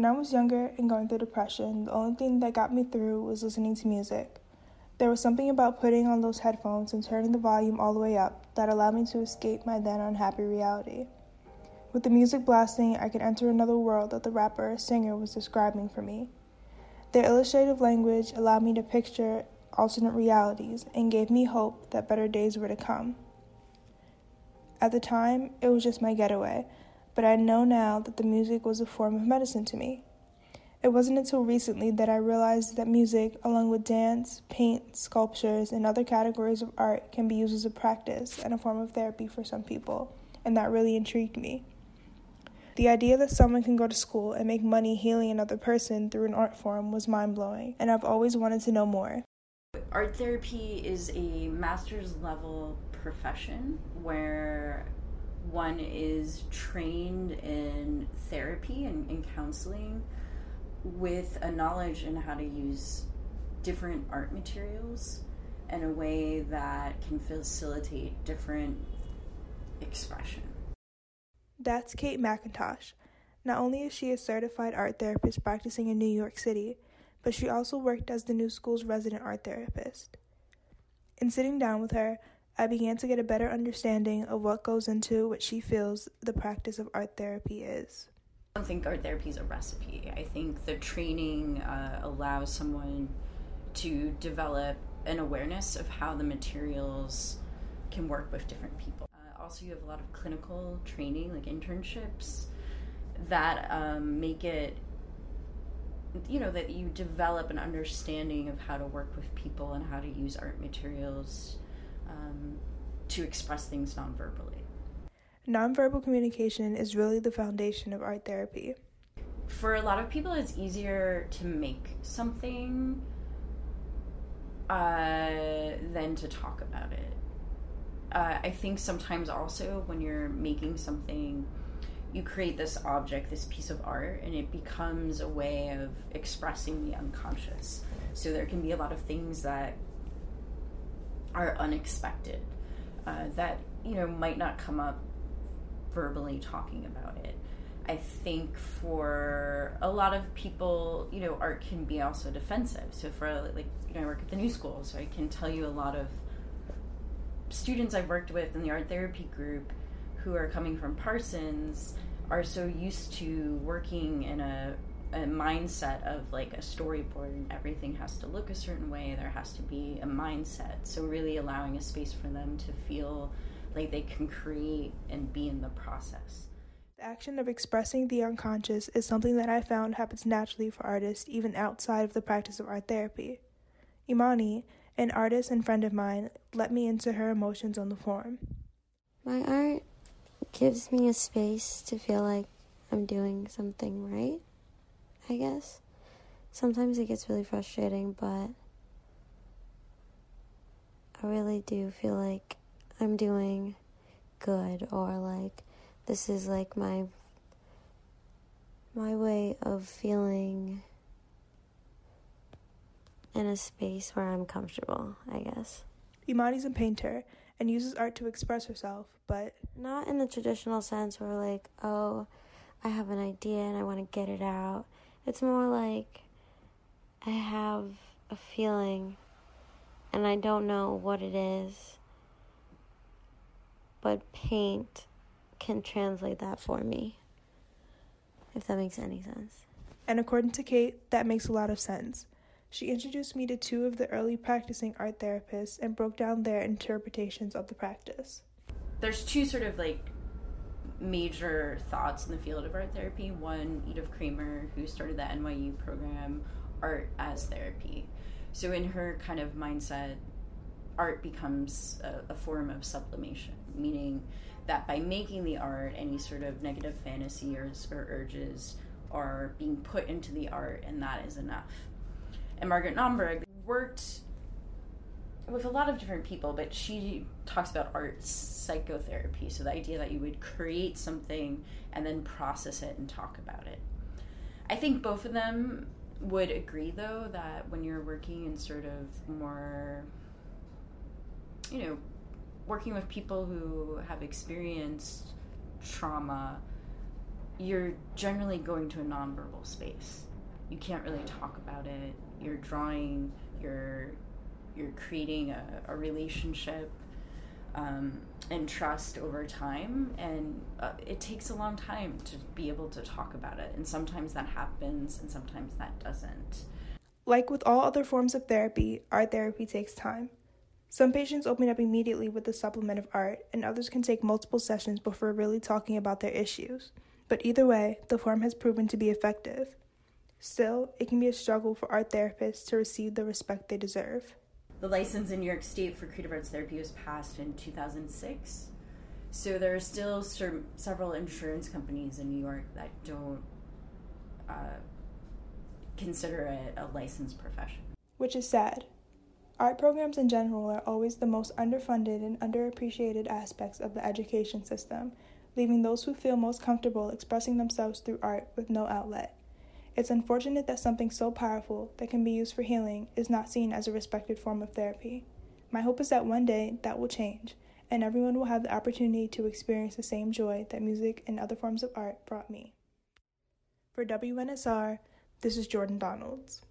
When I was younger and going through depression, the only thing that got me through was listening to music. There was something about putting on those headphones and turning the volume all the way up that allowed me to escape my then unhappy reality. With the music blasting, I could enter another world that the rapper or singer was describing for me. Their illustrative language allowed me to picture alternate realities and gave me hope that better days were to come. At the time, it was just my getaway, but I know now that the music was a form of medicine to me. It wasn't until recently that I realized that music, along with dance, paint, sculptures, and other categories of art, can be used as a practice and a form of therapy for some people, and that really intrigued me. The idea that someone can go to school and make money healing another person through an art form was mind blowing, and I've always wanted to know more. Art therapy is a master's level profession where one is trained in therapy and, and counseling with a knowledge in how to use different art materials in a way that can facilitate different expression. That's Kate McIntosh. Not only is she a certified art therapist practicing in New York City, but she also worked as the new school's resident art therapist. In sitting down with her, I began to get a better understanding of what goes into what she feels the practice of art therapy is. I don't think art therapy is a recipe. I think the training uh, allows someone to develop an awareness of how the materials can work with different people also you have a lot of clinical training, like internships, that um, make it you know that you develop an understanding of how to work with people and how to use art materials um, to express things non-verbally. Nonverbal communication is really the foundation of art therapy. For a lot of people it's easier to make something uh, than to talk about it. Uh, I think sometimes also when you're making something, you create this object, this piece of art, and it becomes a way of expressing the unconscious. So there can be a lot of things that are unexpected uh, that you know might not come up verbally talking about it. I think for a lot of people, you know, art can be also defensive. So for like, you know, I work at the new school, so I can tell you a lot of students I've worked with in the art therapy group who are coming from Parsons are so used to working in a, a mindset of like a storyboard and everything has to look a certain way, there has to be a mindset. So, really allowing a space for them to feel like they can create and be in the process. The action of expressing the unconscious is something that I found happens naturally for artists even outside of the practice of art therapy. Imani, an artist and friend of mine let me into her emotions on the form. My art gives me a space to feel like I'm doing something right, I guess. Sometimes it gets really frustrating, but I really do feel like I'm doing good or like this is like my my way of feeling in a space where I'm comfortable, I guess. Imani's a painter and uses art to express herself, but not in the traditional sense where like, oh, I have an idea and I want to get it out. It's more like I have a feeling and I don't know what it is. But paint can translate that for me. If that makes any sense. And according to Kate, that makes a lot of sense. She introduced me to two of the early practicing art therapists and broke down their interpretations of the practice. There's two sort of like major thoughts in the field of art therapy. One, Edith Kramer, who started the NYU program, Art as Therapy. So, in her kind of mindset, art becomes a, a form of sublimation, meaning that by making the art, any sort of negative fantasy or, or urges are being put into the art, and that is enough and Margaret Naumburg worked with a lot of different people, but she talks about art psychotherapy. So the idea that you would create something and then process it and talk about it. I think both of them would agree, though, that when you're working in sort of more, you know, working with people who have experienced trauma, you're generally going to a nonverbal space. You can't really talk about it. You're drawing. You're you're creating a, a relationship um, and trust over time, and uh, it takes a long time to be able to talk about it. And sometimes that happens, and sometimes that doesn't. Like with all other forms of therapy, art therapy takes time. Some patients open up immediately with the supplement of art, and others can take multiple sessions before really talking about their issues. But either way, the form has proven to be effective. Still, it can be a struggle for art therapists to receive the respect they deserve. The license in New York State for creative arts therapy was passed in 2006. So there are still ser- several insurance companies in New York that don't uh, consider it a licensed profession. Which is sad. Art programs in general are always the most underfunded and underappreciated aspects of the education system, leaving those who feel most comfortable expressing themselves through art with no outlet. It's unfortunate that something so powerful that can be used for healing is not seen as a respected form of therapy. My hope is that one day that will change, and everyone will have the opportunity to experience the same joy that music and other forms of art brought me. For WNSR, this is Jordan Donalds.